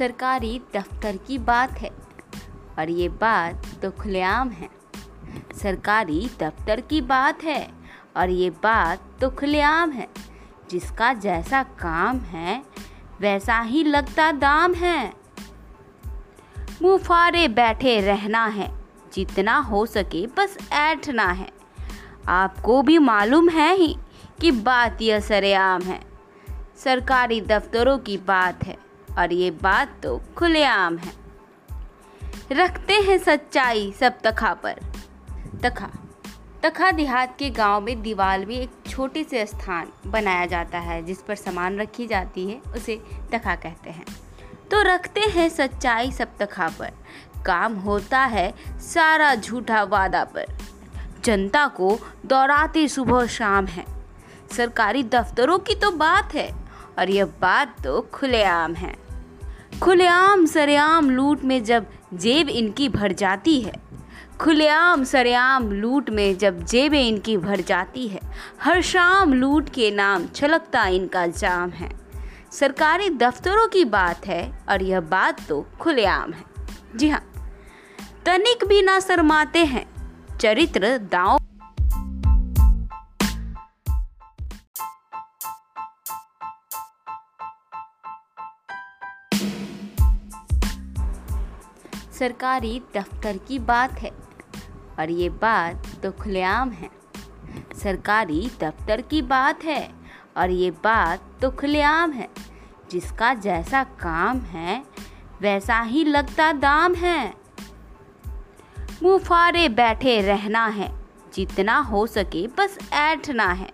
सरकारी दफ्तर की बात है, और ये बात तो खुलेआम है। सरकारी दफ्तर की बात है, और ये बात तो खुलेआम है। जिसका जैसा काम है, वैसा ही लगता दाम है। मुँह फारे बैठे रहना है, जितना हो सके बस ऐठना है। आपको भी मालूम है ही कि बात यह सरेआम है। सरकारी दफ्तरों की बात है। और ये बात तो खुलेआम है। रखते हैं सच्चाई सब तखा पर। तखा तखा देहात के गाँव में दीवार में एक छोटे से स्थान बनाया जाता है, जिस पर सामान रखी जाती है, उसे तखा कहते हैं। तो रखते हैं सच्चाई सब तखा पर। काम होता है सारा झूठा वादा पर। जनता को दौड़ाते सुबह शाम है। सरकारी दफ्तरों की तो बात है, और यह बात तो खुलेआम है। खुलेआम सरेआम लूट में जब जेब इनकी भर जाती है। खुलेआम सरेआम लूट में जब जेबें इनकी भर जाती है। हर शाम लूट के नाम छलकता इनका जाम है। सरकारी दफ्तरों की बात है और यह बात तो खुलेआम है। जी हाँ तनिक भी ना शरमाते हैं। चरित्र दांव सरकारी दफ्तर की बात है। और ये बात तो खुलेआम है। सरकारी दफ्तर की बात है और ये बात तो खुलेआम है। जिसका जैसा काम है, वैसा ही लगता दाम है। मुँह फारे बैठे रहना है। जितना हो सके बस ऐठना है।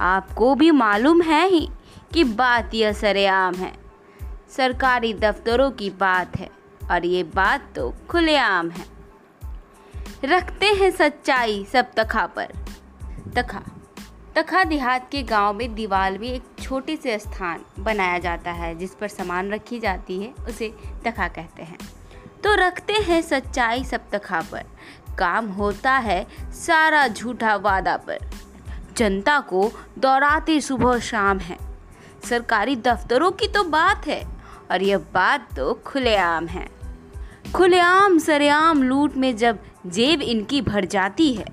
आपको भी मालूम है ही कि बात यह सरेआम है। सरकारी दफ्तरों की बात है। और ये बात तो खुलेआम है। रखते हैं सच्चाई सब तखा पर। तखा तखा देहात के गाँव में दीवार में एक छोटे से स्थान बनाया जाता है, जिस पर सामान रखी जाती है, उसे तखा कहते हैं। तो रखते हैं सच्चाई सब तखा पर। काम होता है सारा झूठा वादा पर। जनता को दौड़ाते सुबह शाम है। सरकारी दफ्तरों की तो बात है। और यह बात तो खुलेआम है। खुलेआम सरेआम लूट में जब जेब इनकी भर जाती है,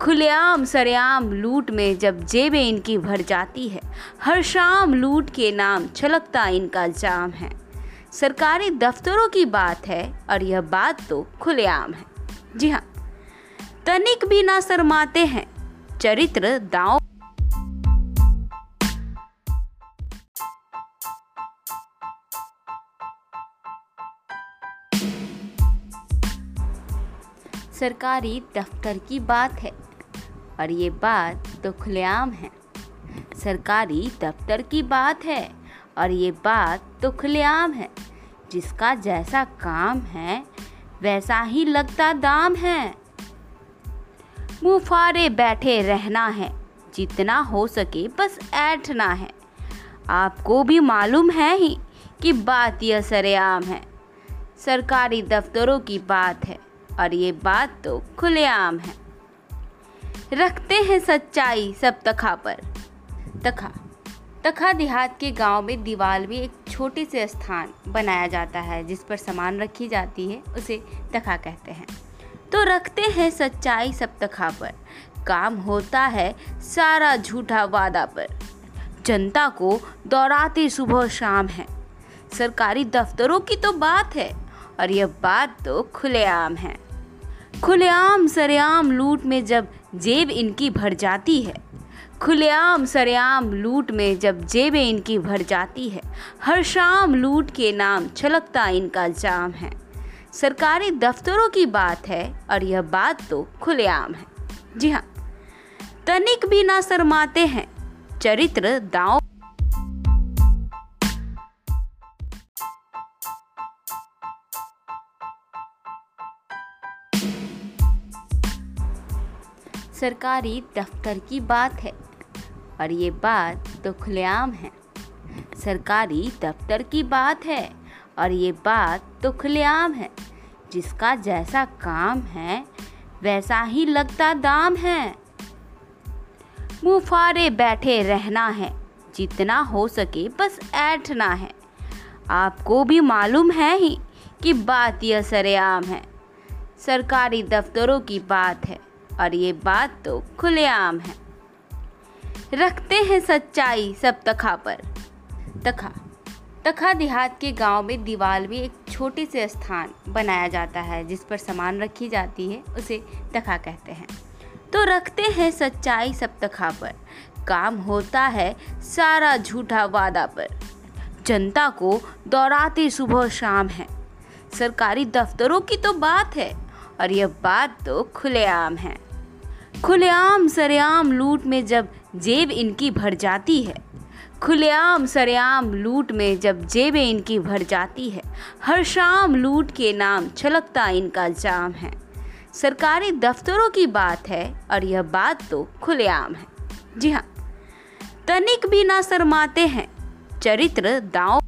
खुलेआम सरेआम लूट में जब जेबें इनकी भर जाती है, हर शाम लूट के नाम छलकता इनका जाम है। सरकारी दफ्तरों की बात है और यह बात तो खुलेआम है। जी हाँ तनिक भी ना शरमाते हैं, चरित्र दांव सरकारी दफ्तर की बात है, और ये बात तो खुलेआम है। सरकारी दफ्तर की बात है, और ये बात तो खुलेआम है। जिसका जैसा काम है, वैसा ही लगता दाम है। मुँह फारे बैठे रहना है, जितना हो सके बस ऐठना है। आपको भी मालूम है ही कि बात यह सरेआम है। सरकारी दफ्तरों की बात है। और ये बात तो खुलेआम है। रखते हैं सच्चाई सब तखा पर। तखा तखा देहात के गाँव में दीवार में एक छोटे से स्थान बनाया जाता है, जिस पर सामान रखी जाती है, उसे तखा कहते हैं। तो रखते हैं सच्चाई सब तखा पर। काम होता है सारा झूठा वादा पर। जनता को दौड़ाते सुबह शाम है। सरकारी दफ्तरों की तो बात है, और यह बात तो खुलेआम है। खुलेआम सरेआम लूट में जब जेब इनकी भर जाती है। खुलेआम सरेआम लूट में जब जेबें इनकी भर जाती है। हर शाम लूट के नाम छलकता इनका जाम है। सरकारी दफ्तरों की बात है और यह बात तो खुलेआम है। जी हाँ तनिक भी ना शरमाते हैं। चरित्र दांव सरकारी दफ्तर की बात है और ये बात तो खुलेआम है। सरकारी दफ्तर की बात है, और ये बात तो खुलेआम है। जिसका जैसा काम है, वैसा ही लगता दाम है। मुँह फारे बैठे रहना है, जितना हो सके बस ऐठना है। आपको भी मालूम है ही कि बात यह सरेआम है। सरकारी दफ्तरों की बात है। और ये बात तो खुलेआम है। रखते हैं सच्चाई सब तखा पर। तखा तखा देहात के गाँव में दीवार में एक छोटे से स्थान बनाया जाता है, जिस पर सामान रखी जाती है, उसे तखा कहते हैं। तो रखते हैं सच्चाई सब तखा पर। काम होता है सारा झूठा वादा पर। जनता को दौड़ाते सुबह शाम है। सरकारी दफ्तरों की तो बात है। और यह बात तो खुलेआम है। खुलेआम सरेआम लूट में जब जेब इनकी भर जाती है, खुलेआम सरेआम लूट में जब जेबें इनकी भर जाती है, हर शाम लूट के नाम छलकता इनका जाम है। सरकारी दफ्तरों की बात है और यह बात तो खुलेआम है। जी हाँ तनिक भी ना शरमाते हैं, चरित्र दांव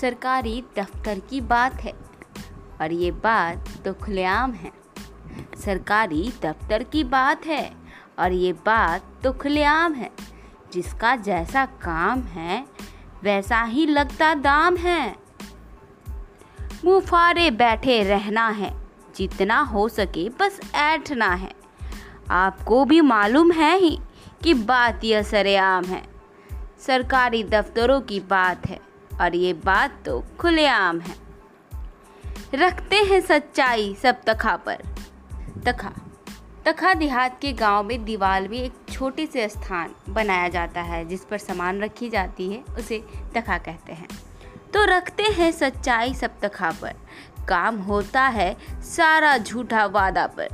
सरकारी दफ्तर की बात है, और ये बात तो खुलेआम है। सरकारी दफ्तर की बात है, और ये बात तो खुलेआम है। जिसका जैसा काम है, वैसा ही लगता दाम है। मुफारे बैठे रहना है, जितना हो सके बस ऐठना है। आपको भी मालूम है ही कि बात यह सरेआम है। सरकारी दफ्तरों की बात है। और ये बात तो खुलेआम है। रखते हैं सच्चाई सब तखा पर। तखा तखा देहात के गाँव में दीवार में एक छोटे से स्थान बनाया जाता है, जिस पर सामान रखी जाती है, उसे तखा कहते हैं। तो रखते हैं सच्चाई सब तखा पर। काम होता है सारा झूठा वादा पर।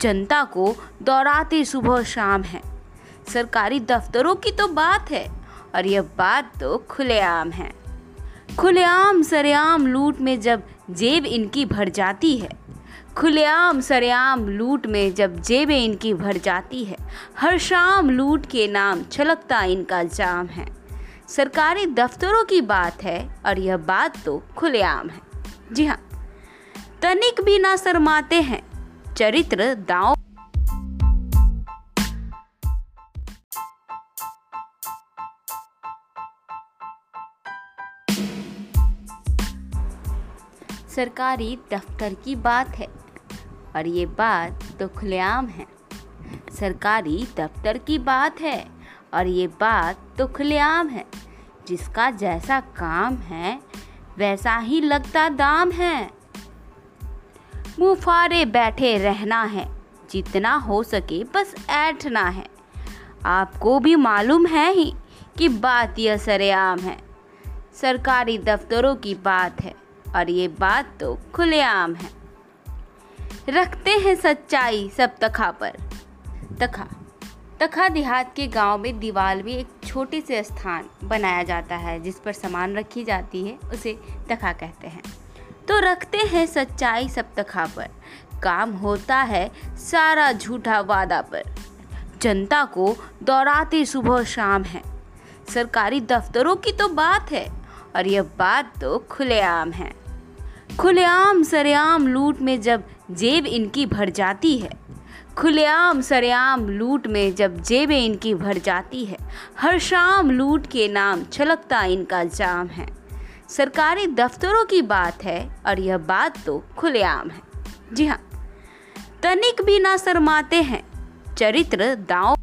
जनता को दौड़ाते सुबह शाम है। सरकारी दफ्तरों की तो बात है, और यह बात तो खुलेआम है। खुलेआम सरेआम लूट में जब जेब इनकी भर जाती है। खुलेआम सरेआम लूट में जब जेबें इनकी भर जाती है। हर शाम लूट के नाम छलकता इनका जाम है। सरकारी दफ्तरों की बात है और यह बात तो खुलेआम है। जी हाँ तनिक भी ना शरमाते हैं। चरित्र दांव सरकारी दफ्तर की बात है, और ये बात तो खुलेआम है। सरकारी दफ्तर की बात है, और ये बात तो खुलेआम है। जिसका जैसा काम है, वैसा ही लगता दाम है। मुफारे बैठे रहना है, जितना हो सके बस ऐठना है। आपको भी मालूम है ही कि बात यह सरेआम है। सरकारी दफ्तरों की बात है। और ये बात तो खुलेआम है। रखते हैं सच्चाई सब तखा पर। तखा तखा देहात के गाँव में दीवार में एक छोटे से स्थान बनाया जाता है, जिस पर सामान रखी जाती है, उसे तखा कहते हैं। तो रखते हैं सच्चाई सब तखा पर। काम होता है सारा झूठा वादा पर। जनता को दौड़ाते सुबह शाम है। सरकारी दफ्तरों की तो बात है, और यह बात तो खुलेआम है। खुलेआम सरेआम लूट में जब जेब इनकी भर जाती है। खुलेआम सरेआम लूट में जब जेबें इनकी भर जाती है। हर शाम लूट के नाम छलकता इनका जाम है। सरकारी दफ्तरों की बात है और यह बात तो खुलेआम है। जी हाँ तनिक भी ना शरमाते हैं। चरित्र दांव